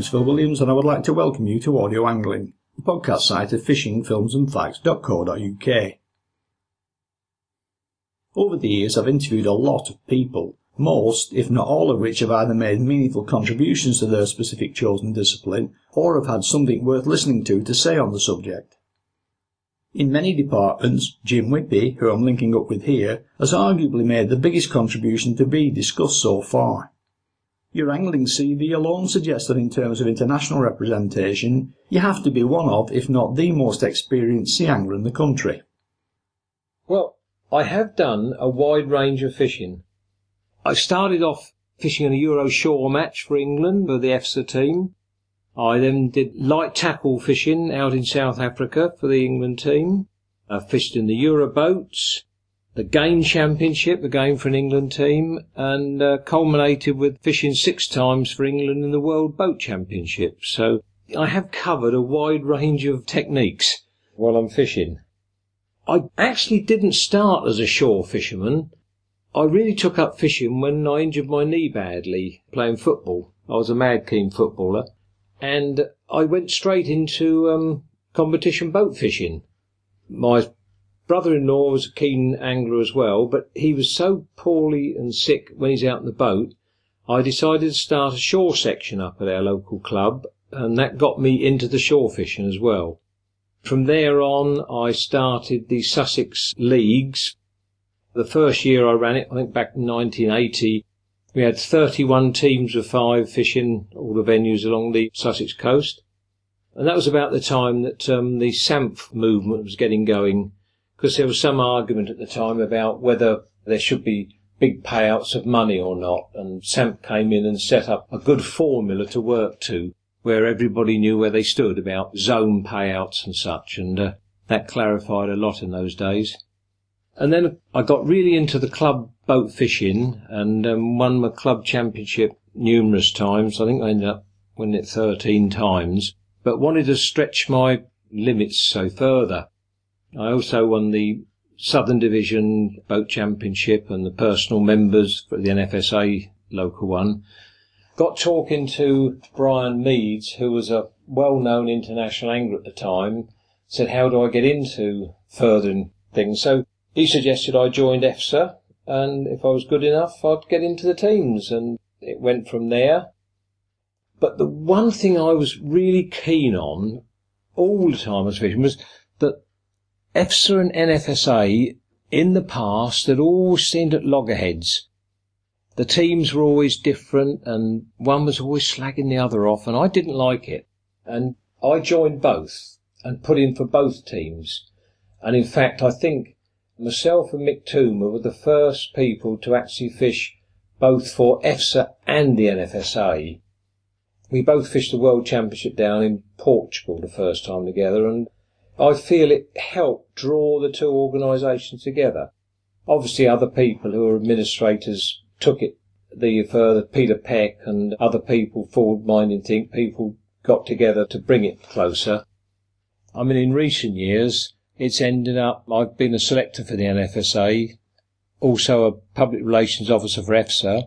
name's Phil Williams and I would like to welcome you to Audio Angling, the podcast site of fishingfilmsandfacts.co.uk. Over the years I've interviewed a lot of people, most, if not all of which have either made meaningful contributions to their specific chosen discipline or have had something worth listening to to say on the subject. In many departments, Jim Whippy, who I'm linking up with here, has arguably made the biggest contribution to be discussed so far. Your angling CV alone suggests that in terms of international representation, you have to be one of, if not the most experienced sea angler in the country. Well, I have done a wide range of fishing. I started off fishing in a Euro shore match for England for the EFSA team. I then did light tackle fishing out in South Africa for the England team. I fished in the Euro boats, the Game Championship, again for an England team, and uh, culminated with fishing six times for England in the World Boat Championship. So I have covered a wide range of techniques while I'm fishing. I actually didn't start as a shore fisherman. I really took up fishing when I injured my knee badly playing football. I was a mad keen footballer and I went straight into um, competition boat fishing. My brother-in-law was a keen angler as well, but he was so poorly and sick when he's out in the boat. I decided to start a shore section up at our local club, and that got me into the shore fishing as well. From there on, I started the Sussex Leagues. The first year I ran it, I think back in 1980, we had 31 teams of five fishing all the venues along the Sussex coast. And that was about the time that um, the SAMP movement was getting going, because there was some argument at the time about whether there should be big payouts of money or not. And SAMP came in and set up a good formula to work to, where everybody knew where they stood about zone payouts and such. And uh, that clarified a lot in those days. And then I got really into the club boat fishing and um, won my club championship numerous times. I think I ended up winning it 13 times, but wanted to stretch my limits so further. I also won the Southern Division Boat Championship and the personal members for the NFSA local one. Got talking to Brian Meads, who was a well-known international angler at the time, said, how do I get into furthering things? So he suggested I joined EFSA, and if I was good enough, I'd get into the teams, and it went from there. But the one thing I was really keen on all the time I was fishing was that EFSA and NFSA in the past had always seemed at loggerheads. The teams were always different and one was always slagging the other off and I didn't like it. And I joined both and put in for both teams. And in fact, I think myself and Mick Toomer were the first people to actually fish both for EFSA and the NFSA. We both fished the World Championship down in Portugal the first time together, and I feel it helped draw the two organisations together. Obviously, other people who are administrators took it the further. Peter Peck and other people, forward-minded think people got together to bring it closer. I mean, in recent years, it's ended up, I've been a selector for the NFSA, also a public relations officer for EFSA,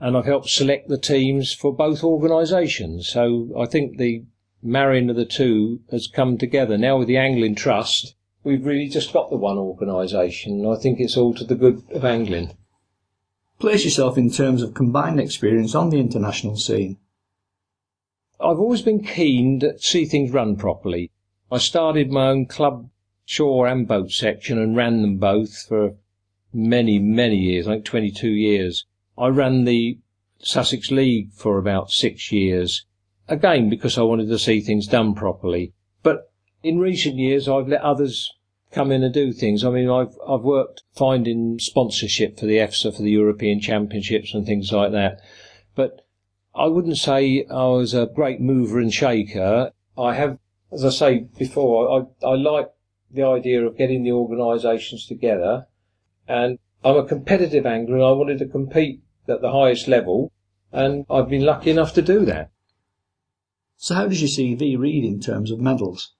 and I've helped select the teams for both organisations. So I think the marrying of the two has come together. Now with the Angling Trust, we've really just got the one organisation. I think it's all to the good of angling. Place yourself in terms of combined experience on the international scene. I've always been keen to see things run properly. I started my own club shore and boat section and ran them both for many, many years, I think 22 years. I ran the Sussex League for about six years. Again, because I wanted to see things done properly. But in recent years, I've let others come in and do things. I mean, I've, I've worked finding sponsorship for the EFSA, for the European Championships and things like that. But I wouldn't say I was a great mover and shaker. I have, as I say before, I, I like the idea of getting the organisations together. And I'm a competitive angler and I wanted to compete at the highest level. And I've been lucky enough to do that. So how does your CV read in terms of medals?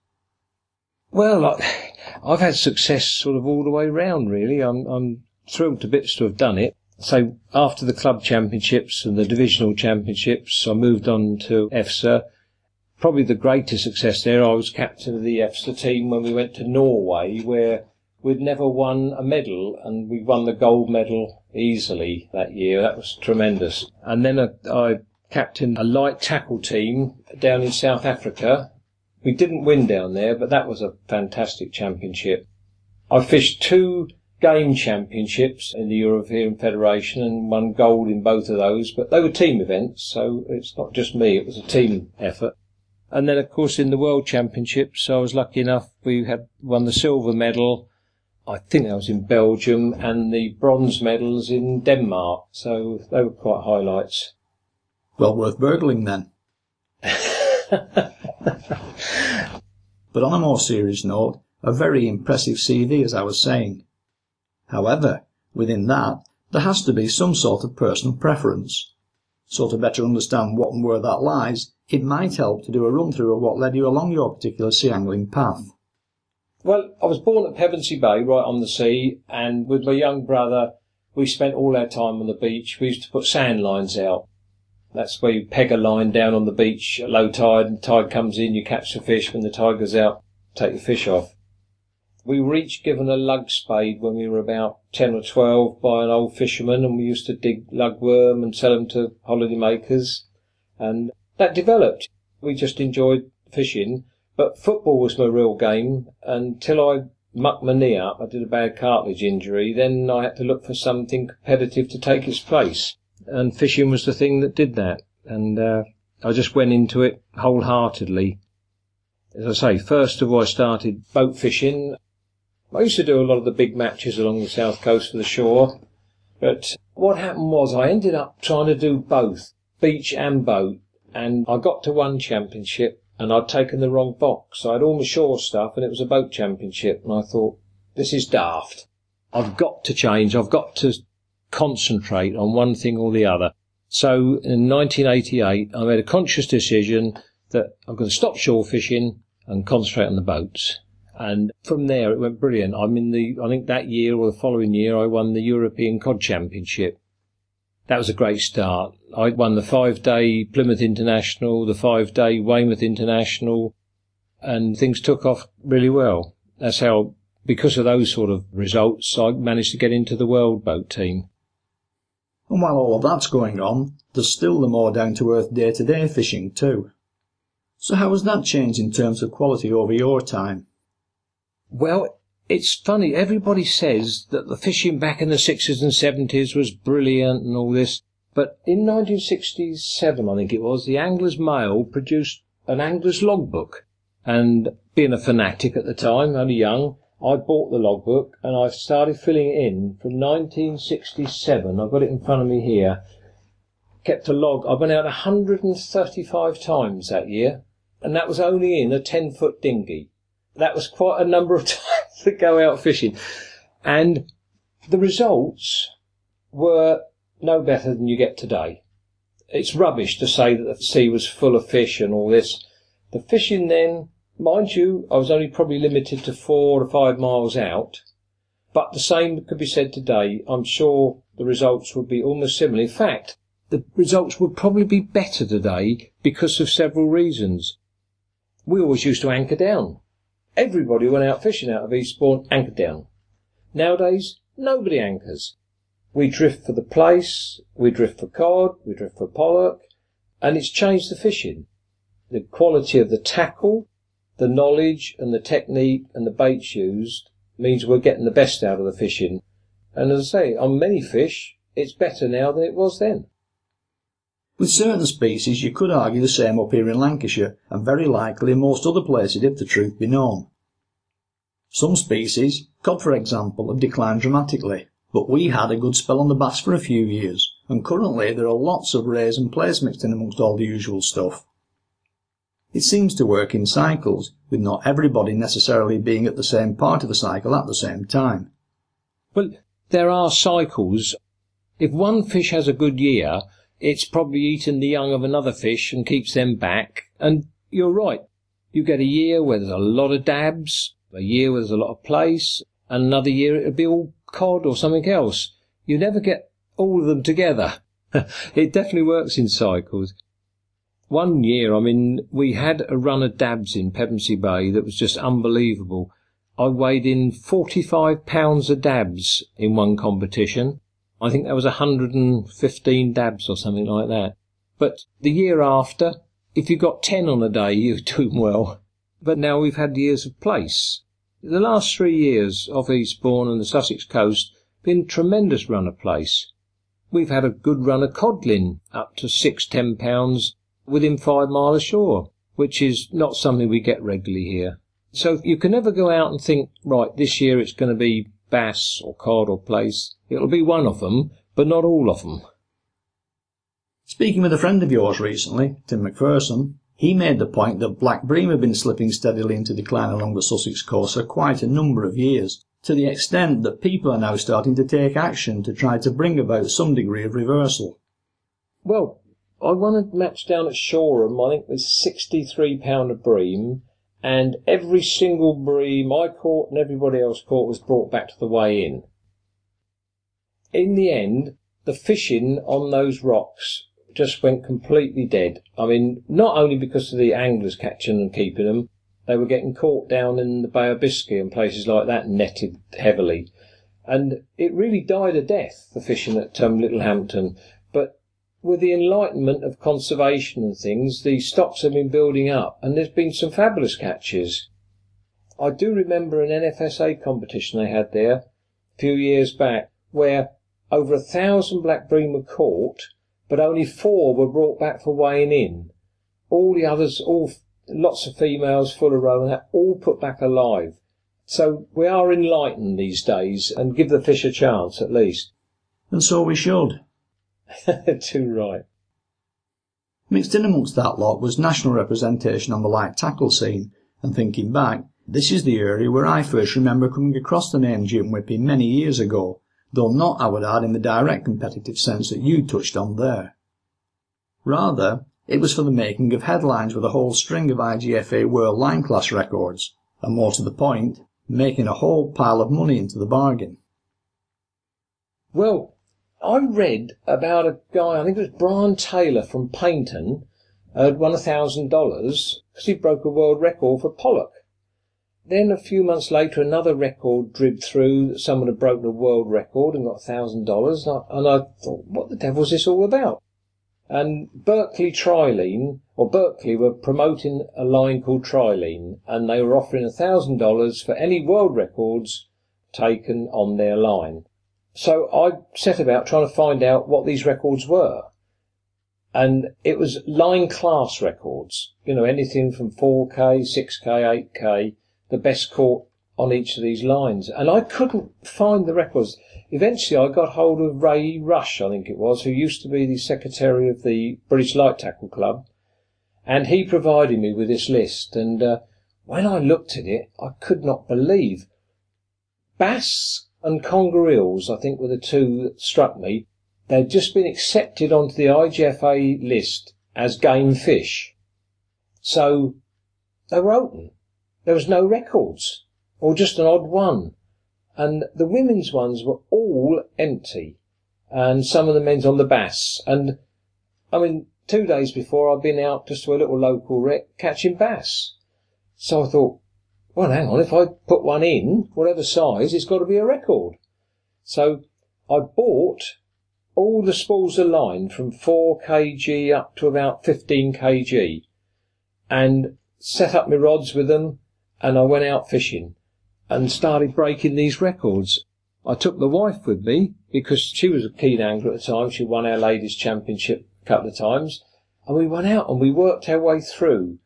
Well, I, I've had success sort of all the way round, really. I'm, I'm thrilled to bits to have done it. So after the club championships and the divisional championships, I moved on to EFSA. Probably the greatest success there, I was captain of the EFSA team when we went to Norway, where we'd never won a medal, and we won the gold medal easily that year. That was tremendous. And then uh, I captained a light tackle team down in South Africa. We didn't win down there, but that was a fantastic championship. I fished two game championships in the European Federation and won gold in both of those, but they were team events, so it's not just me, it was a team effort. And then, of course, in the World Championships, I was lucky enough, we had won the silver medal. I think that was in Belgium and the bronze medals in Denmark. So they were quite highlights. Well worth burgling then. but on a more serious note, a very impressive CV, as I was saying. However, within that, there has to be some sort of personal preference. So to better understand what and where that lies, it might help to do a run through of what led you along your particular sea angling path. Well, I was born at Pevensey Bay, right on the sea, and with my young brother, we spent all our time on the beach. We used to put sand lines out. That's where you peg a line down on the beach at low tide, and tide comes in, you catch the fish. When the tide goes out, take the fish off. We were each given a lug spade when we were about 10 or 12 by an old fisherman, and we used to dig lugworm and sell them to holiday makers. And that developed. We just enjoyed fishing, but football was my real game until I mucked my knee up. I did a bad cartilage injury. Then I had to look for something competitive to take its place. And fishing was the thing that did that. And uh, I just went into it wholeheartedly. As I say, first of all, I started boat fishing. I used to do a lot of the big matches along the south coast of the shore, but what happened was I ended up trying to do both, beach and boat, and I got to one championship and I'd taken the wrong box. I had all my shore stuff and it was a boat championship and I thought, this is daft. I've got to change. I've got to concentrate on one thing or the other. So in 1988, I made a conscious decision that I'm going to stop shore fishing and concentrate on the boats. And from there, it went brilliant. I'm in the, I think that year or the following year, I won the European Cod Championship. That was a great start. I won the five day Plymouth International, the five day Weymouth International, and things took off really well. That's how, because of those sort of results, I managed to get into the world boat team. And while all of that's going on, there's still the more down to earth day to day fishing too. So how has that changed in terms of quality over your time? Well, it's funny. Everybody says that the fishing back in the 60s and 70s was brilliant and all this. But in 1967, I think it was, the Angler's Mail produced an Angler's Logbook. And being a fanatic at the time, only young, I bought the logbook and I started filling it in from 1967. I've got it in front of me here. Kept a log. I went out 135 times that year, and that was only in a 10 foot dinghy that was quite a number of times to go out fishing. And the results were no better than you get today. It's rubbish to say that the sea was full of fish and all this. The fishing then, mind you, I was only probably limited to four or five miles out, but the same could be said today. I'm sure the results would be almost similar. In fact, the results would probably be better today because of several reasons. We always used to anchor down. Everybody went out fishing out of Eastbourne, anchored down. Nowadays, nobody anchors. We drift for the plaice, we drift for cod, we drift for pollock, and it's changed the fishing. The quality of the tackle, the knowledge and the technique and the baits used means we're getting the best out of the fishing. And as I say, on many fish, it's better now than it was then. With certain species, you could argue the same up here in Lancashire, and very likely in most other places if the truth be known. Some species, cod for example, have declined dramatically, but we had a good spell on the bass for a few years, and currently there are lots of rays and plaice mixed in amongst all the usual stuff. It seems to work in cycles, with not everybody necessarily being at the same part of the cycle at the same time. Well, there are cycles. If one fish has a good year, it's probably eaten the young of another fish and keeps them back. And you're right. You get a year where there's a lot of dabs, a year where there's a lot of plaice, and another year it'll be all cod or something else. You never get all of them together. it definitely works in cycles. One year, I mean, we had a run of dabs in Pevensey Bay that was just unbelievable. I weighed in 45 pounds of dabs in one competition. I think that was 115 dabs or something like that. But the year after, if you got 10 on a day, you're doing well. But now we've had years of plaice. The last three years off Eastbourne and the Sussex coast been tremendous run of plaice. We've had a good run of codlin, up to six, ten pounds within five mile shore, which is not something we get regularly here. So you can never go out and think, right, this year it's going to be bass or cod or plaice. It'll be one of them, but not all of them. Speaking with a friend of yours recently, Tim McPherson, he made the point that black bream have been slipping steadily into decline along the Sussex coast for quite a number of years, to the extent that people are now starting to take action to try to bring about some degree of reversal. Well, I won a match down at Shoreham, I think with £63 a bream, and every single bream I caught and everybody else caught was brought back to the weigh in. In the end, the fishing on those rocks just went completely dead. I mean, not only because of the anglers catching and keeping them, they were getting caught down in the Bay of Biscay and places like that, netted heavily. And it really died a death, the fishing at um, Littlehampton. With the enlightenment of conservation and things, the stocks have been building up, and there's been some fabulous catches. I do remember an NFSA competition they had there a few years back, where over a thousand black bream were caught, but only four were brought back for weighing in. All the others, all lots of females full of roe, all put back alive. So we are enlightened these days and give the fish a chance at least. And so we should. Too right. Mixed in amongst that lot was national representation on the light tackle scene, and thinking back, this is the area where I first remember coming across the name Jim Whippy many years ago, though not, I would add, in the direct competitive sense that you touched on there. Rather, it was for the making of headlines with a whole string of IGFA World Line Class records, and more to the point, making a whole pile of money into the bargain. Well, I read about a guy, I think it was Brian Taylor from Paignton, had won a thousand dollars because he broke a world record for pollock. Then a few months later, another record dribbed through that someone had broken a world record and got a thousand dollars. And I thought, what the devil's this all about? And Berkley Trilene, or Berkley, were promoting a line called Trilene, and they were offering a thousand dollars for any world records taken on their line. So I set about trying to find out what these records were. And it was line class records, you know, anything from 4K, 6K, 8K, the best caught on each of these lines. And I couldn't find the records. Eventually, I got hold of Ray Rush, I think it was, who used to be the secretary of the British Light Tackle Club. And he provided me with this list. And uh, when I looked at it, I could not believe. Bass and conger eels, I think, were the two that struck me. They'd just been accepted onto the IGFA list as game fish. So they were open. There was no records, or just an odd one. And the women's ones were all empty. And some of the men's on the bass. And, I mean, two days before I'd been out just to a little local wreck catching bass. So I thought, well, hang on, if I put one in, whatever size, it's got to be a record. So I bought all the spools of line from 4 kg up to about 15 kg and set up my rods with them and I went out fishing and started breaking these records. I took the wife with me because she was a keen angler at the time. She won our ladies championship a couple of times and we went out and we worked our way through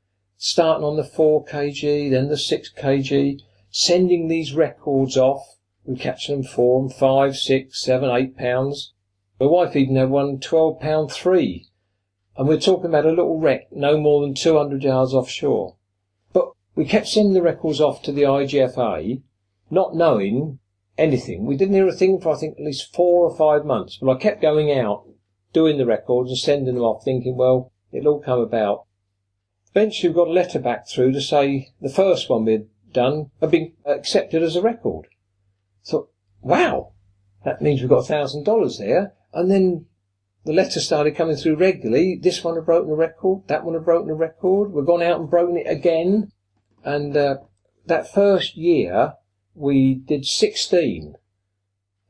starting on the 4 kg, then the 6 kg, sending these records off. We catch them four and five, six, seven, eight pounds. My wife even had one 12 pound three. And we're talking about a little wreck no more than 200 yards offshore. But we kept sending the records off to the IGFA, not knowing anything. We didn't hear a thing for, I think, at least four or five months. But I kept going out, doing the records and sending them off, thinking, well, it'll all come about. Eventually, we got a letter back through to say the first one we'd done had been accepted as a record. So, wow, that means we've got a thousand dollars there. And then the letters started coming through regularly. This one had broken a record, that one had broken a record. We've gone out and broken it again. And uh, that first year, we did 16.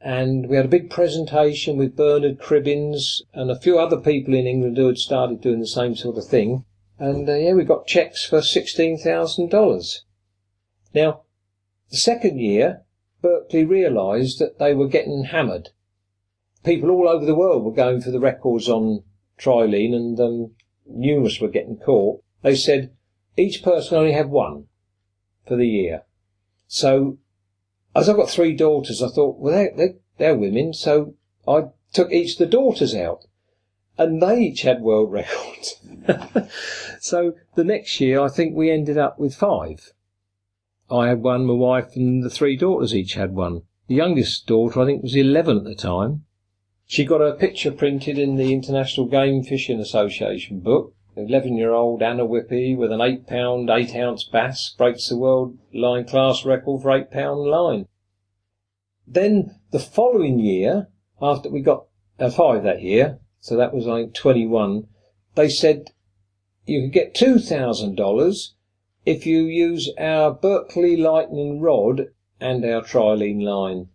And we had a big presentation with Bernard Cribbins and a few other people in England who had started doing the same sort of thing. And uh, yeah, we got checks for $16,000. Now, the second year, Berkley realised that they were getting hammered. People all over the world were going for the records on Trilene and um, numerous were getting caught. They said each person only had one for the year. So, as I've got three daughters, I thought, well, they're, they're, they're women, so I took each of the daughters out. And they each had world records. so the next year, I think we ended up with five. I had one, my wife and the three daughters each had one. The youngest daughter, I think, was 11 at the time. She got her picture printed in the International Game Fishing Association book. 11 year old Anna Whippy with an 8 pound, 8 ounce bass breaks the world line class record for 8 pound line. Then the following year, after we got a five that year, so that was like 21, they said you could get $2,000 if you use our Berkley Lightning rod and our trilene line.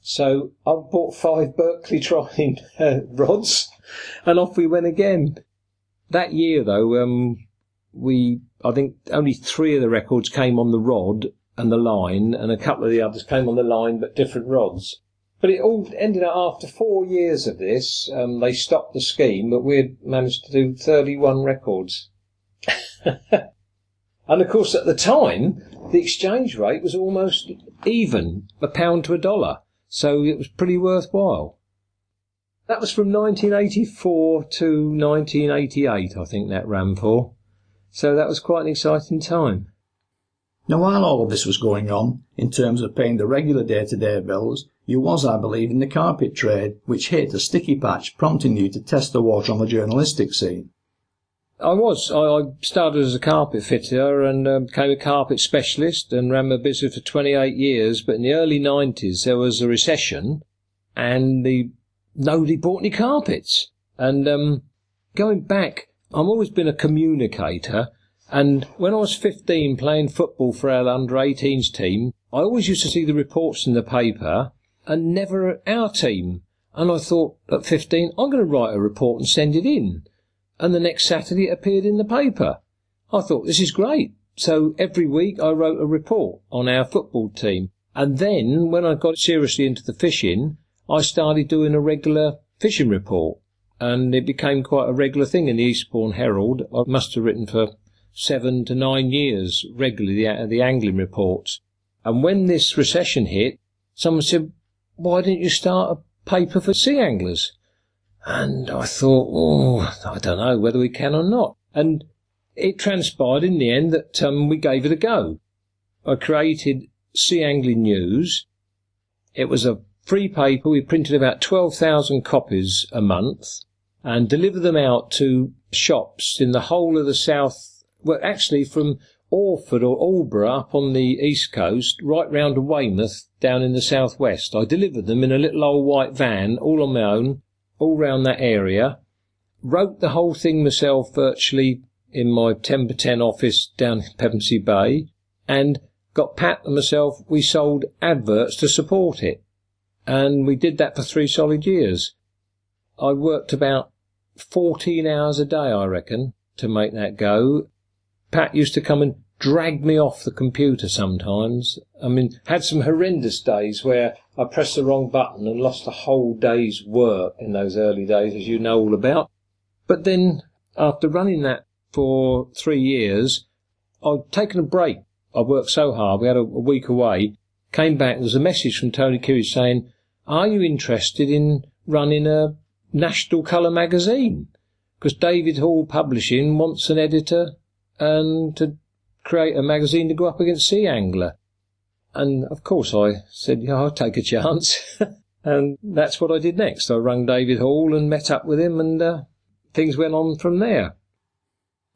So I bought five Berkley trilene uh, rods and off we went again. That year though, um, we, I think only three of the records came on the rod and the line and a couple of the others came on the line but different rods. But it all ended up after four years of this, um, they stopped the scheme, but we had managed to do 31 records. and of course, at the time, the exchange rate was almost even, a pound to a dollar. So it was pretty worthwhile. That was from 1984 to 1988, I think that ran for. So that was quite an exciting time. Now, while all of this was going on, in terms of paying the regular day-to-day bills, you was, I believe, in the carpet trade, which hit a sticky patch, prompting you to test the water on the journalistic scene. I was. I, I started as a carpet fitter and um, became a carpet specialist and ran my business for 28 years. But in the early 90s, there was a recession and the nobody bought any carpets. And um, going back, I've always been a communicator. And when I was 15 playing football for our under 18s team, I always used to see the reports in the paper and never our team. And I thought at 15, I'm going to write a report and send it in. And the next Saturday it appeared in the paper. I thought, this is great. So every week I wrote a report on our football team. And then when I got seriously into the fishing, I started doing a regular fishing report. And it became quite a regular thing in the Eastbourne Herald. I must have written for seven to nine years regularly the, the angling reports. And when this recession hit, someone said, why didn't you start a paper for sea anglers? And I thought, oh, I don't know whether we can or not. And it transpired in the end that um, we gave it a go. I created Sea Angling News. It was a free paper. We printed about 12,000 copies a month and delivered them out to shops in the whole of the south, well, actually from Orford or Aldeburgh up on the east coast, right round to Weymouth down in the southwest. I delivered them in a little old white van, all on my own, all round that area. Wrote the whole thing myself virtually in my 10 by 10 office down in Pevensey Bay and got Pat and myself, we sold adverts to support it. And we did that for three solid years. I worked about 14 hours a day, I reckon, to make that go. Pat used to come and drag me off the computer sometimes. I mean, had some horrendous days where I pressed the wrong button and lost a whole day's work in those early days, as you know all about. But then, after running that for three years, I'd taken a break. I worked so hard, we had a, a week away, came back, there was a message from Tony Currie saying, are you interested in running a national colour magazine? Because David Hall Publishing wants an editor and to create a magazine to go up against Sea Angler. And of course I said, yeah, I'll take a chance. and that's what I did next. I rang David Hall and met up with him and uh, things went on from there.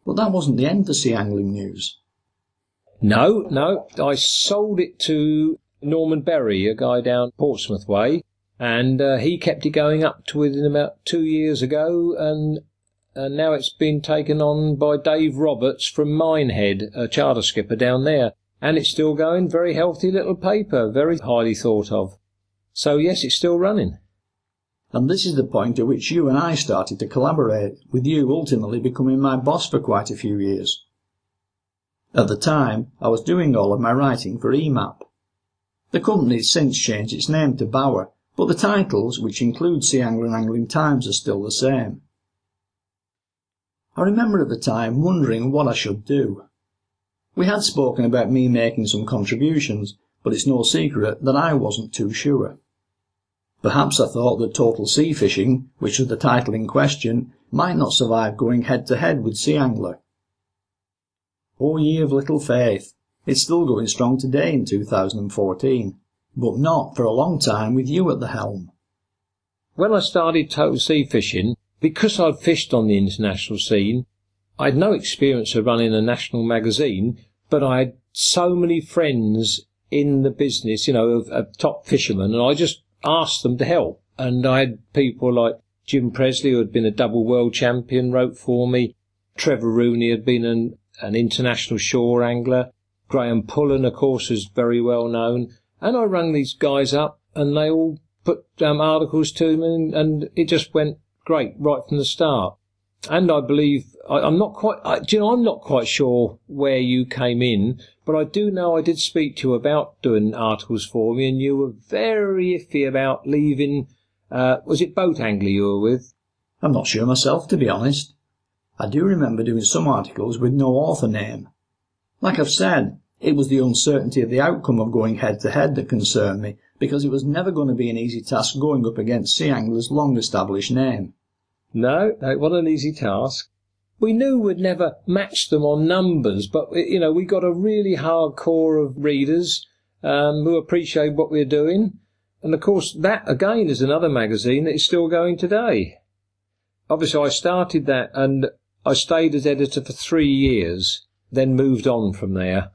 But that wasn't the end of Sea Angling News. No, no. I sold it to Norman Berry, a guy down Portsmouth way. and uh, he kept it going up to within about two years ago, and and now it's been taken on by Dave Roberts from Minehead, a charter skipper down there, and it's still going. Very healthy little paper, very highly thought of. So yes, it's still running. And this is the point at which you and I started to collaborate, with you ultimately becoming my boss for quite a few years. At the time, I was doing all of my writing for EMAP. The company has since changed its name to Bauer, but the titles, which include Sea Angler and Angling Times, are still the same. I remember at the time wondering what I should do. We had spoken about me making some contributions, but it's no secret that I wasn't too sure. Perhaps I thought that Total Sea Fishing, which was the title in question, might not survive going head to head with Sea Angler. Oh ye of little faith, it's still going strong today in 2014 but not for a long time with you at the helm. When I started total sea fishing, because I'd fished on the international scene, I had no experience of running a national magazine, but I had so many friends in the business, you know, of, of top fishermen, and I just asked them to help. And I had people like Jim Presley, who had been a double world champion, wrote for me. Trevor Rooney had been an, an international shore angler. Graham Pullen, of course, was very well known. And I rang these guys up and they all put um, articles to me and, and, it just went great right from the start. And I believe, I, am not quite, I, you know, I'm not quite sure where you came in, but I do know I did speak to you about doing articles for me and you were very iffy about leaving, uh, was it Boat Angler you were with? I'm not sure myself, to be honest. I do remember doing some articles with no author name. Like I've said, it was the uncertainty of the outcome of going head to head that concerned me, because it was never going to be an easy task going up against Sea Angler's long established name. No, it wasn't an easy task. We knew we'd never match them on numbers, but you know we got a really hard core of readers um, who appreciate what we're doing, and of course that again is another magazine that is still going today. Obviously, I started that and I stayed as editor for three years, then moved on from there.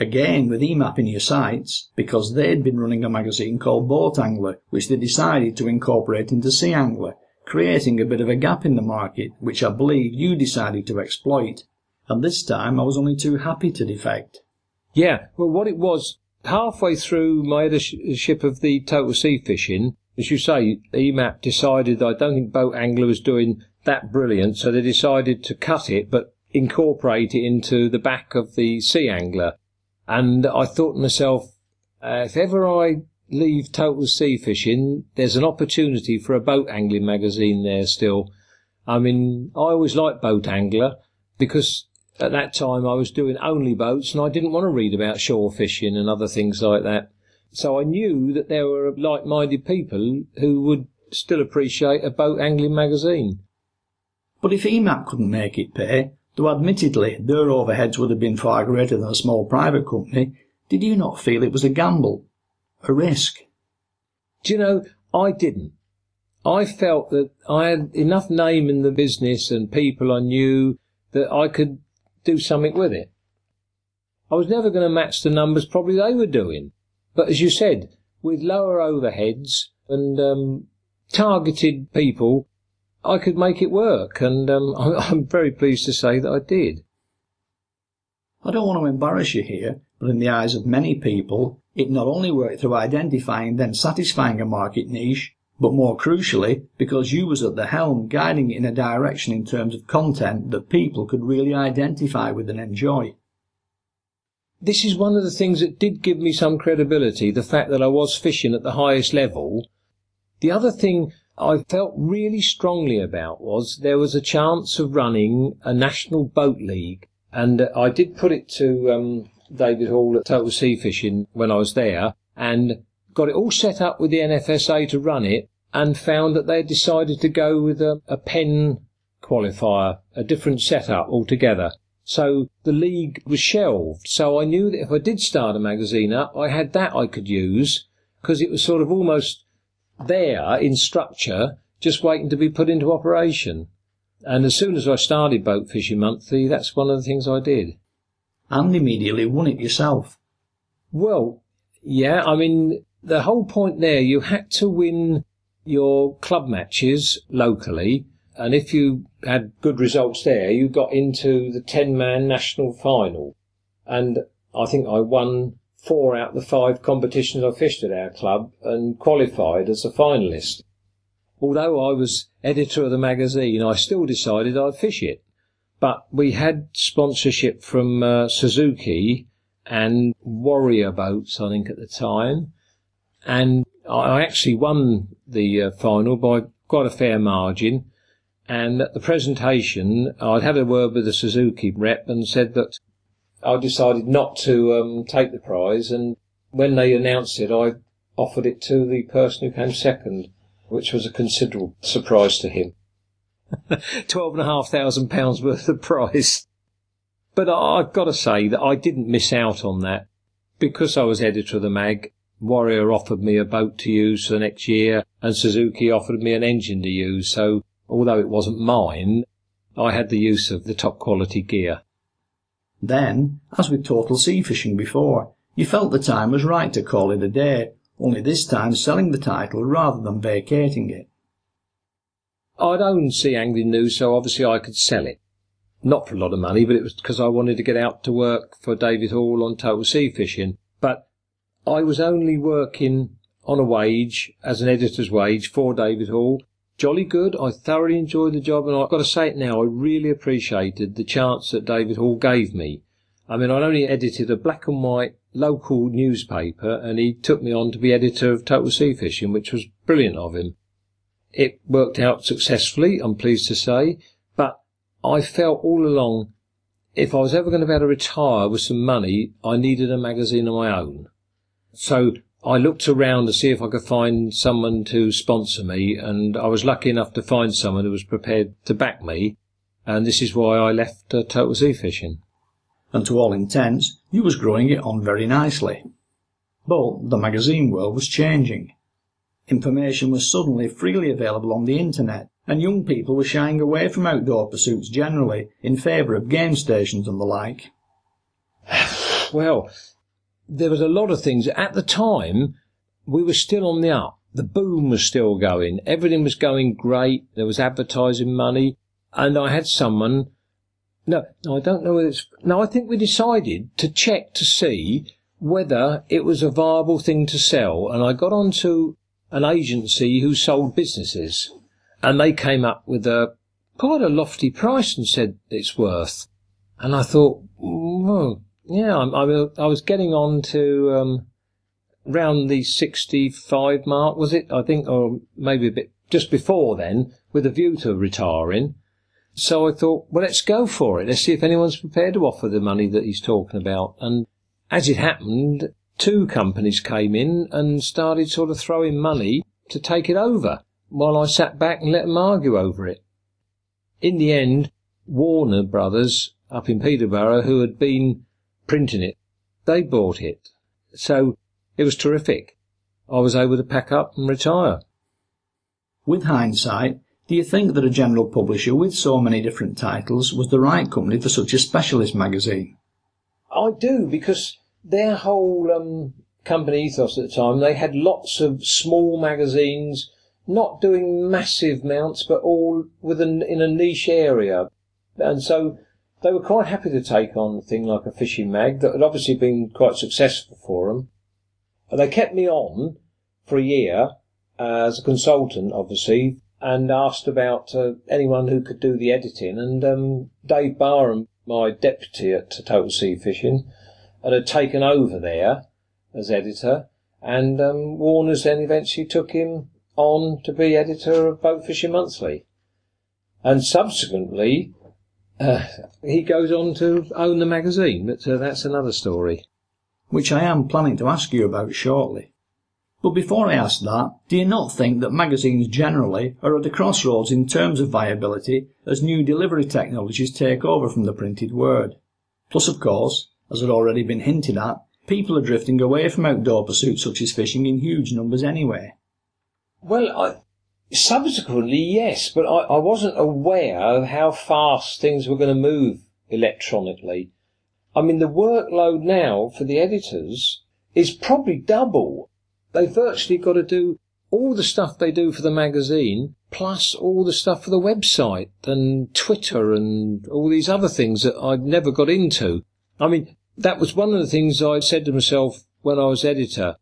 Again with EMAP in your sights, because they'd been running a magazine called Boat Angler, which they decided to incorporate into Sea Angler, creating a bit of a gap in the market, which I believe you decided to exploit. And this time I was only too happy to defect. Yeah, well, what it was, halfway through my editorship of the Total Sea Fishing, as you say, EMAP decided that I don't think Boat Angler was doing that brilliant, so they decided to cut it, but incorporate it into the back of the Sea Angler. And I thought to myself, uh, if ever I leave total sea fishing, there's an opportunity for a boat angling magazine there still. I mean, I always liked Boat Angler because at that time I was doing only boats and I didn't want to read about shore fishing and other things like that. So I knew that there were like-minded people who would still appreciate a boat angling magazine. But if EMAP couldn't make it pay, Though admittedly their overheads would have been far greater than a small private company, did you not feel it was a gamble? A risk? Do you know, I didn't. I felt that I had enough name in the business and people I knew that I could do something with it. I was never going to match the numbers probably they were doing. But as you said, with lower overheads and um, targeted people, I could make it work, and um, I'm very pleased to say that I did. I don't want to embarrass you here, but in the eyes of many people, it not only worked through identifying and then satisfying a market niche, but more crucially, because you was at the helm guiding it in a direction in terms of content that people could really identify with and enjoy. This is one of the things that did give me some credibility, the fact that I was fishing at the highest level. The other thing I felt really strongly about was there was a chance of running a national boat league, and I did put it to um, David Hall at Total Sea Fishing when I was there, and got it all set up with the NFSA to run it, and found that they had decided to go with a, a pen qualifier, a different setup altogether. So the league was shelved. So I knew that if I did start a magazine up, I had that I could use because it was sort of almost there in structure, just waiting to be put into operation. And as soon as I started Boat Fishing Monthly, that's one of the things I did. And immediately won it yourself. Well, yeah, I mean, the whole point there, you had to win your club matches locally, and if you had good results there, you got into the 10 man national final. And I think I won four out of the five competitions I fished at our club and qualified as a finalist. Although I was editor of the magazine, I still decided I'd fish it. But we had sponsorship from uh, Suzuki and Warrior boats, I think, at the time. And I actually won the uh, final by quite a fair margin. And at the presentation, I'd had a word with the Suzuki rep and said that I decided not to um, take the prize. And when they announced it, I offered it to the person who came second, which was a considerable surprise to him. Twelve and a half thousand pounds worth of prize. But I've got to say that I didn't miss out on that because I was editor of the mag. Warrior offered me a boat to use for the next year, and Suzuki offered me an engine to use. So, although it wasn't mine, I had the use of the top quality gear. Then, as with total sea fishing before, you felt the time was right to call it a day, only this time selling the title rather than vacating it. I'd owned Sea Angling News, so obviously I could sell it not for a lot of money, but it was because I wanted to get out to work for David Hall on Total Sea Fishing. But I was only working on a wage, as an editor's wage, for David Hall. Jolly good. I thoroughly enjoyed the job, and I've got to say it now, I really appreciated the chance that David Hall gave me. I mean, I'd only edited a black and white local newspaper, and he took me on to be editor of Total Sea Fishing, which was brilliant of him. It worked out successfully, I'm pleased to say, but I felt all along if I was ever going to be able to retire with some money, I needed a magazine of my own. So I looked around to see if I could find someone to sponsor me, and I was lucky enough to find someone who was prepared to back me, and this is why I left uh, Total Sea Fishing. And to all intents, you was growing it on very nicely. But the magazine world was changing. Information was suddenly freely available on the internet, and young people were shying away from outdoor pursuits generally in favour of game stations and the like. well, there was a lot of things. At the time, we were still on the up. The boom was still going. Everything was going great. There was advertising money. And I had someone, no, no, I don't know whether it's, no, I think we decided to check to see whether it was a viable thing to sell. And I got onto an agency who sold businesses and they came up with a quite a lofty price and said it's worth. And I thought, well, yeah, I, I, I was getting on to um, round the 65 mark, was it? I think, or maybe a bit just before then, with a view to retiring. So I thought, well, let's go for it. Let's see if anyone's prepared to offer the money that he's talking about. And as it happened, two companies came in and started sort of throwing money to take it over while I sat back and let them argue over it. In the end, Warner Brothers up in Peterborough, who had been printing it, they bought it. So it was terrific. I was able to pack up and retire. With hindsight, do you think that a general publisher with so many different titles was the right company for such a specialist magazine? I do, because their whole um, company ethos at the time, they had lots of small magazines not doing massive mounts, but all within in a niche area. And so they were quite happy to take on a thing like a fishing mag that had obviously been quite successful for them. And they kept me on for a year as a consultant, obviously, and asked about uh, anyone who could do the editing. And um, Dave Barham, my deputy at Total Sea Fishing, and had taken over there as editor. And um, Warner's then eventually took him on to be editor of Boat Fishing Monthly. And subsequently, uh, he goes on to own the magazine, but uh, that's another story. Which I am planning to ask you about shortly. But before I ask that, do you not think that magazines generally are at a crossroads in terms of viability as new delivery technologies take over from the printed word? Plus, of course, as had already been hinted at, people are drifting away from outdoor pursuits such as fishing in huge numbers anyway. Well, I, subsequently, yes, but I, I wasn't aware of how fast things were going to move electronically. I mean, the workload now for the editors is probably double They've virtually got to do all the stuff they do for the magazine, plus all the stuff for the website and Twitter and all these other things that I've never got into. I mean, that was one of the things I said to myself when I was editor.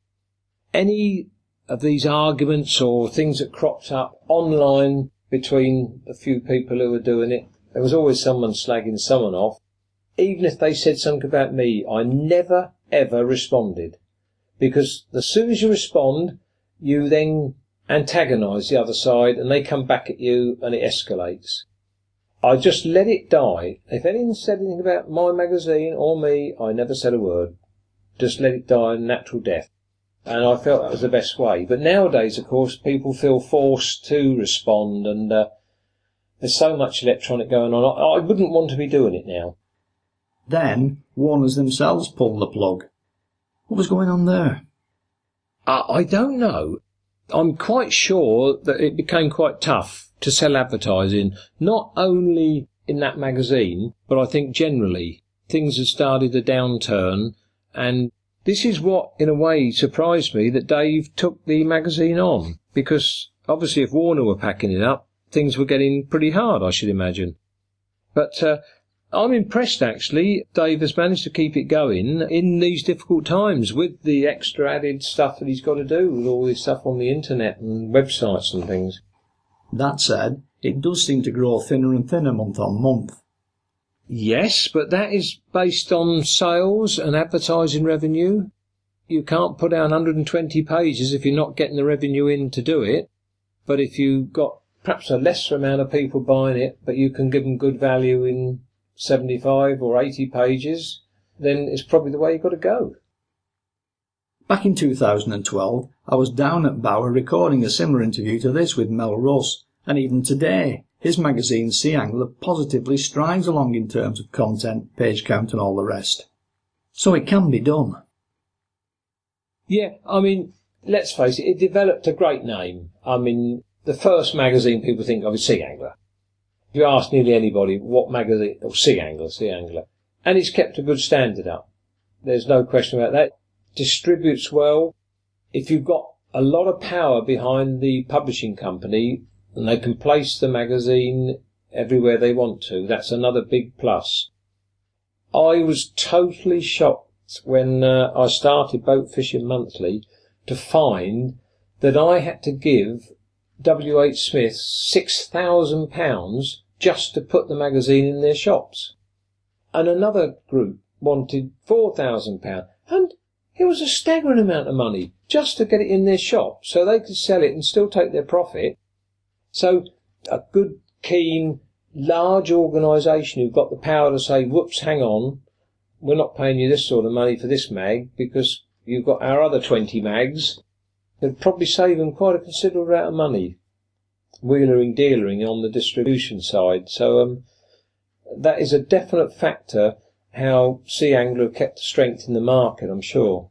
Any of these arguments or things that cropped up online between a few people who were doing it, there was always someone slagging someone off. Even if they said something about me, I never ever responded. Because as soon as you respond, you then antagonise the other side and they come back at you and it escalates. I just let it die. If anyone said anything about my magazine or me, I never said a word. Just let it die a natural death. And I felt that was the best way. But nowadays, of course, people feel forced to respond and uh, there's so much electronic going on. I, I wouldn't want to be doing it now. Then, Warners themselves pulled the plug. What was going on there? I, I don't know. I'm quite sure that it became quite tough to sell advertising, not only in that magazine, but I think generally things had started a downturn. And this is what, in a way, surprised me that Dave took the magazine on, because obviously if Warner were packing it up, things were getting pretty hard, I should imagine. But uh, I'm impressed actually. Dave has managed to keep it going in these difficult times with the extra added stuff that he's got to do with all this stuff on the internet and websites and things. That said, it does seem to grow thinner and thinner month on month. Yes, but that is based on sales and advertising revenue. You can't put out 120 pages if you're not getting the revenue in to do it. But if you've got perhaps a lesser amount of people buying it, but you can give them good value in 75 or 80 pages, then it's probably the way you've got to go. Back in 2012, I was down at Bauer recording a similar interview to this with Mel Russ, and even today, his magazine Sea Angler positively strides along in terms of content, page count, and all the rest. So it can be done. Yeah, I mean, let's face it, it developed a great name. I mean, the first magazine people think of is Sea Angler. If you ask nearly anybody what magazine, or Sea Angler, Sea Angler, and it's kept a good standard up. There's no question about that. Distributes well. If you've got a lot of power behind the publishing company and they can place the magazine everywhere they want to, that's another big plus. I was totally shocked when uh, I started Boat Fishing Monthly to find that I had to give W.H. Smith £6,000 just to put the magazine in their shops. And another group wanted £4,000. And it was a staggering amount of money just to get it in their shop so they could sell it and still take their profit. So a good, keen, large organisation who've got the power to say, whoops, hang on, we're not paying you this sort of money for this mag because you've got our other 20 mags it'd probably save them quite a considerable amount of money, wheelering dealering on the distribution side. So um, that is a definite factor how Sea Angler kept strength in the market, I'm sure.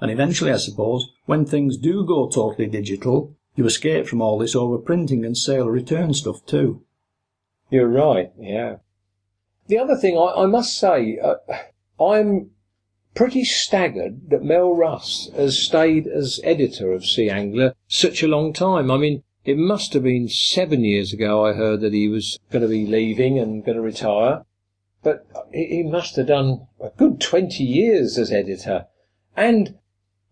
And eventually, I suppose, when things do go totally digital, you escape from all this overprinting and sale return stuff too. You're right, yeah. The other thing I, I must say, uh, I'm pretty staggered that Mel Russ has stayed as editor of Sea Angler such a long time. I mean, it must have been seven years ago I heard that he was going to be leaving and going to retire. But he must have done a good 20 years as editor. And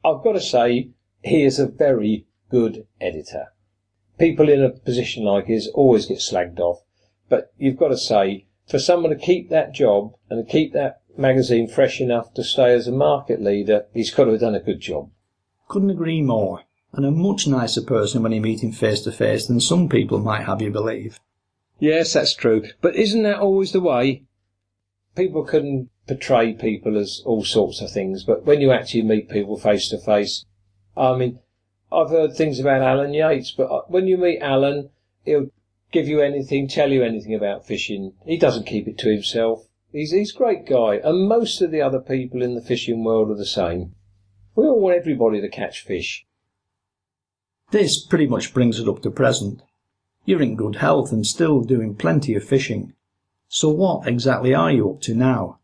I've got to say, he is a very good editor. People in a position like his always get slagged off. But you've got to say, for someone to keep that job and to keep that magazine fresh enough to stay as a market leader, he's got to have done a good job. Couldn't agree more. And a much nicer person when you meet him face to face than some people might have you believe. Yes, that's true. But isn't that always the way? People can portray people as all sorts of things, but when you actually meet people face to face, I mean, I've heard things about Alan Yates, but uh, when you meet Alan, he'll give you anything, tell you anything about fishing. He doesn't keep it to himself. He's, he's a great guy, and most of the other people in the fishing world are the same. We all want everybody to catch fish. This pretty much brings it up to present. You're in good health and still doing plenty of fishing. So what exactly are you up to now?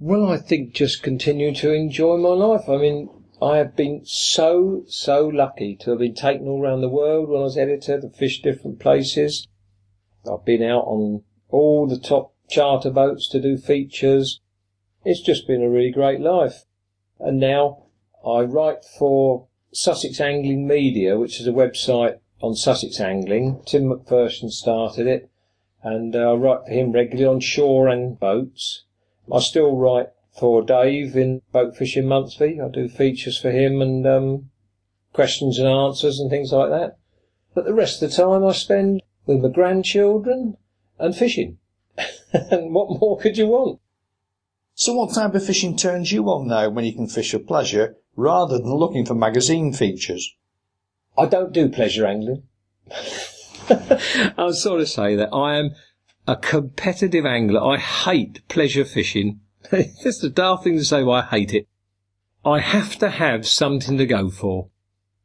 Well, I think just continue to enjoy my life. I mean, I have been so, so lucky to have been taken all around the world when I was editor to fish different places. I've been out on all the top charter boats to do features. It's just been a really great life. And now I write for Sussex Angling Media, which is a website on Sussex Angling. Tim McPherson started it, and uh, I write for him regularly on shore and boats. I still write for Dave in Boat Fishing Monthly. I do features for him and um, questions and answers and things like that. But the rest of the time I spend with my grandchildren and fishing. and what more could you want? So what type of fishing turns you on now when you can fish for pleasure rather than looking for magazine features? I don't do pleasure angling. I'm sorry to say that I am a competitive angler. I hate pleasure fishing. it's a daft thing to say, but I hate it. I have to have something to go for.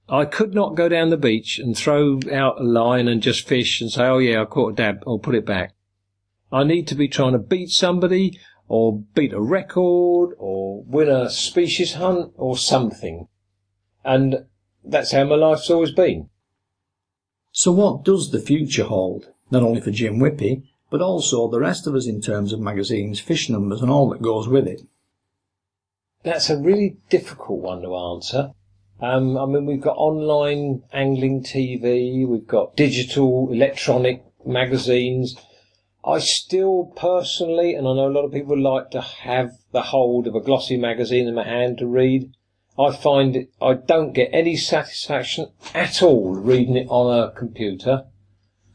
I could not go down the beach and throw out a line and just fish and say, oh yeah, I caught a dab, I'll put it back. I need to be trying to beat somebody or beat a record or win a species hunt or something. And that's how my life's always been. So what does the future hold? Not only for Jim Whippy, but also the rest of us in terms of magazines, fish numbers and all that goes with it. That's a really difficult one to answer. Um, I mean, we've got online angling TV, we've got digital, electronic magazines. I still personally, and I know a lot of people like to have the hold of a glossy magazine in my hand to read. I find it, I don't get any satisfaction at all reading it on a computer.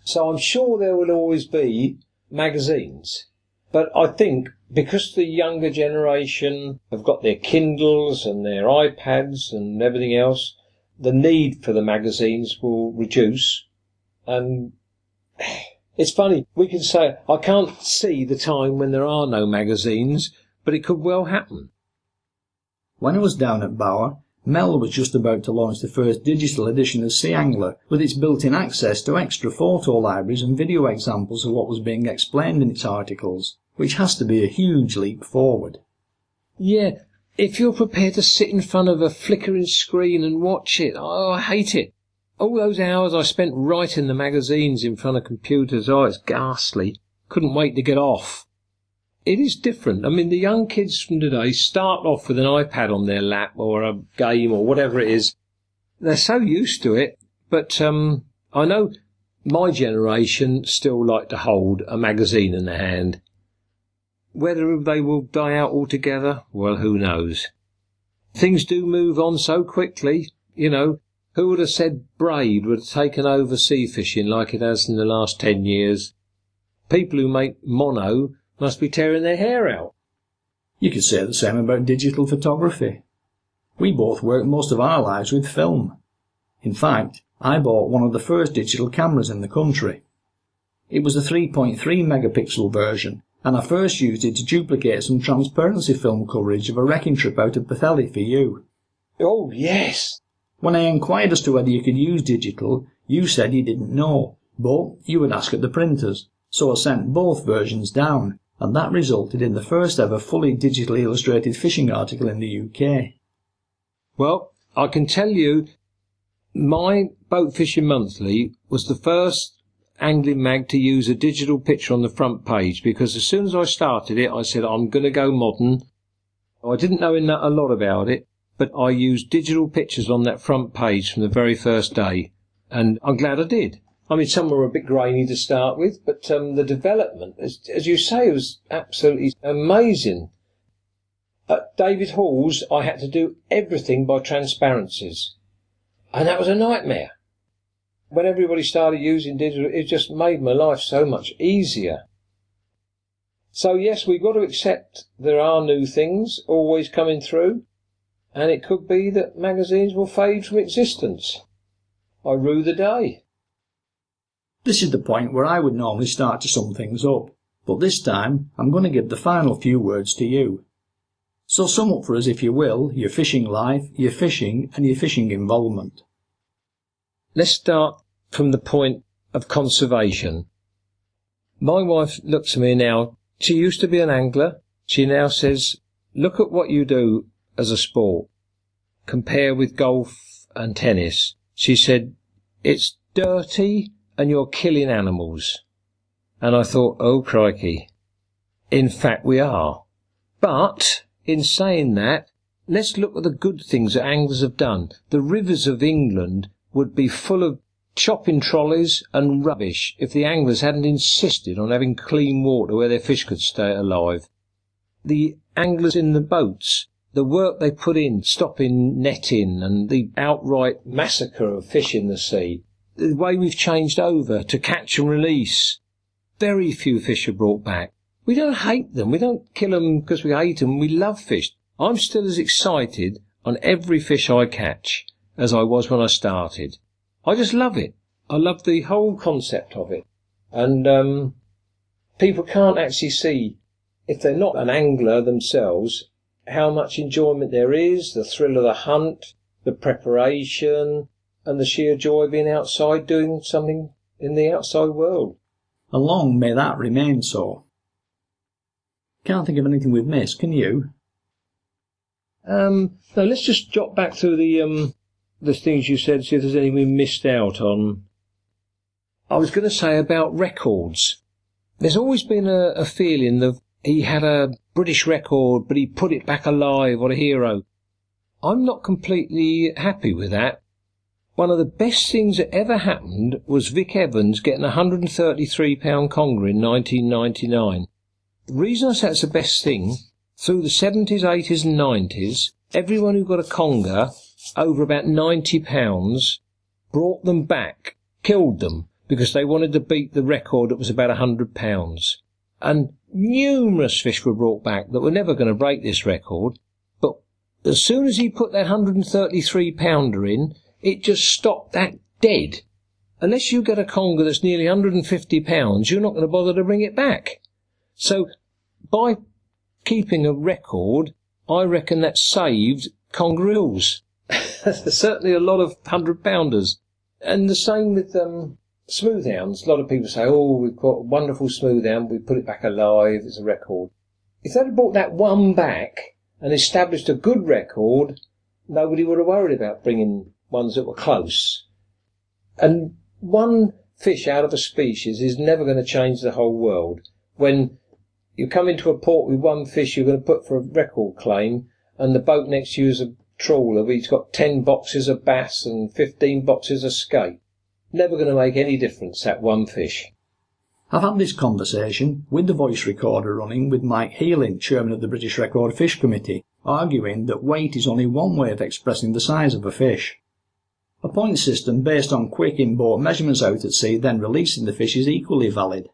So I'm sure there will always be magazines. But I think because the younger generation have got their Kindles and their iPads and everything else, the need for the magazines will reduce. And it's funny, we can say, I can't see the time when there are no magazines, but it could well happen. When I was down at Bauer, Mel was just about to launch the first digital edition of Sea Angler with its built-in access to extra photo libraries and video examples of what was being explained in its articles, which has to be a huge leap forward. Yeah, if you're prepared to sit in front of a flickering screen and watch it, oh, I hate it. All those hours I spent writing the magazines in front of computers, oh, it's ghastly. Couldn't wait to get off it is different. I mean, the young kids from today start off with an iPad on their lap or a game or whatever it is. They're so used to it. But um, I know my generation still like to hold a magazine in their hand. Whether they will die out altogether, well, who knows? Things do move on so quickly, you know. Who would have said braid would have taken over sea fishing like it has in the last ten years? People who make mono must be tearing their hair out. You could say the same about digital photography. We both worked most of our lives with film. In fact, I bought one of the first digital cameras in the country. It was a 3.3 megapixel version, and I first used it to duplicate some transparency film coverage of a wrecking trip out of Pwllheli for you. Oh, yes! When I inquired as to whether you could use digital, you said you didn't know, but you would ask at the printers, so I sent both versions down, and that resulted in the first ever fully digitally illustrated fishing article in the UK. Well, I can tell you, my Boat Fishing Monthly was the first angling mag to use a digital picture on the front page because as soon as I started it, I said, I'm going to go modern. I didn't know a lot about it, but I used digital pictures on that front page from the very first day, and I'm glad I did. I mean, some were a bit grainy to start with, but um, the development, as, as you say, was absolutely amazing. At David Hall's, I had to do everything by transparencies, and that was a nightmare. When everybody started using digital, it just made my life so much easier. So yes, we've got to accept there are new things always coming through, and it could be that magazines will fade from existence. I rue the day. This is the point where I would normally start to sum things up, but this time I'm going to give the final few words to you. So sum up for us, if you will, your fishing life, your fishing, and your fishing involvement. Let's start from the point of conservation. My wife looks at me now. She used to be an angler. She now says, look at what you do as a sport. compare with golf and tennis. She said, it's dirty and you're killing animals. And I thought, oh crikey. In fact, we are. But in saying that, let's look at the good things that anglers have done. The rivers of England would be full of shopping trolleys and rubbish if the anglers hadn't insisted on having clean water where their fish could stay alive. The anglers in the boats, the work they put in stopping netting and the outright massacre of fish in the sea, the way we've changed over to catch and release, very few fish are brought back. We don't hate them. We don't kill them because we hate them. We love fish. I'm still as excited on every fish I catch as I was when I started. I just love it. I love the whole concept of it. And um, people can't actually see, if they're not an angler themselves, how much enjoyment there is, the thrill of the hunt, the preparation, and the sheer joy of being outside doing something in the outside world. And long may that remain so. Can't think of anything we've missed, can you? Um, no, let's just jot back through the um, the things you said, see if there's anything we missed out on. I was going to say about records. There's always been a, a feeling that he had a British record, but he put it back alive or a hero. I'm not completely happy with that. One of the best things that ever happened was Vic Evans getting a £133 conger in 1999. The reason I say it's the best thing, through the 70s, 80s and 90s, everyone who got a conger over about 90 pounds brought them back, killed them, because they wanted to beat the record that was about 100 pounds. And numerous fish were brought back that were never going to break this record. But as soon as he put that 133 pounder in, it just stopped that dead. Unless you get a conger that's nearly 150 pounds, you're not going to bother to bring it back. So by keeping a record, I reckon that saved conger eels. There's certainly a lot of hundred pounders. And the same with um, smooth hounds. A lot of people say, oh, we've got a wonderful smooth hound, we put it back alive, it's a record. If they'd brought that one back and established a good record, nobody would have worried about bringing ones that were close. And one fish out of a species is never going to change the whole world. When you come into a port with one fish you're going to put for a record claim, and the boat next to you is a trawler, he's got 10 boxes of bass and 15 boxes of skate. Never going to make any difference, that one fish. I've had this conversation with the voice recorder running with Mike Healing, chairman of the British Record Fish Committee, arguing that weight is only one way of expressing the size of a fish. A point system based on quick in-boat measurements out at sea then releasing the fish is equally valid.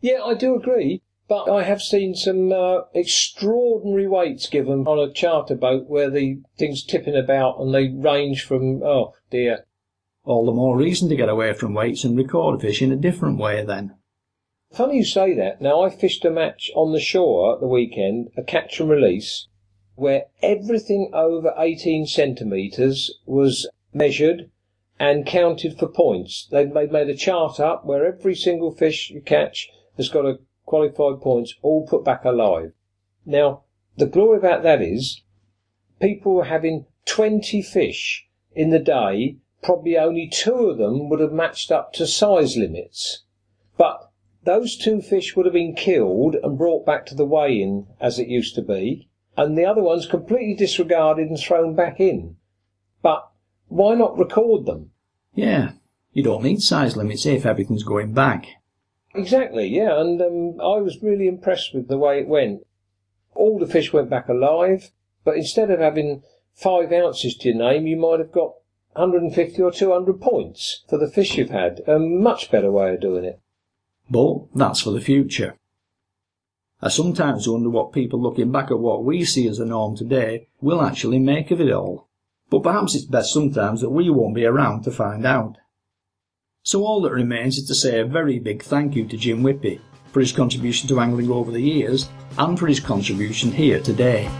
Yeah, I do agree. But I have seen some uh, extraordinary weights given on a charter boat where the thing's tipping about and they range from, oh dear. All the more reason to get away from weights and record fish in a different way then. Funny you say that. Now, I fished a match on the shore at the weekend, a catch and release, where everything over 18 centimetres was measured and counted for points. They've made a chart up where every single fish you catch has got a qualified points all put back alive. Now, the glory about that is people were having 20 fish in the day, probably only two of them would have matched up to size limits. But those two fish would have been killed and brought back to the weigh-in as it used to be, and the other ones completely disregarded and thrown back in. But why not record them? Yeah, you don't need size limits if everything's going back. Exactly, yeah, and um, I was really impressed with the way it went. All the fish went back alive, but instead of having five ounces to your name, you might have got 150 or 200 points for the fish you've had. A much better way of doing it. But that's for the future. I sometimes wonder what people looking back at what we see as the norm today will actually make of it all. But perhaps it's best sometimes that we won't be around to find out. So all that remains is to say a very big thank you to Jim Whippy for his contribution to angling over the years and for his contribution here today.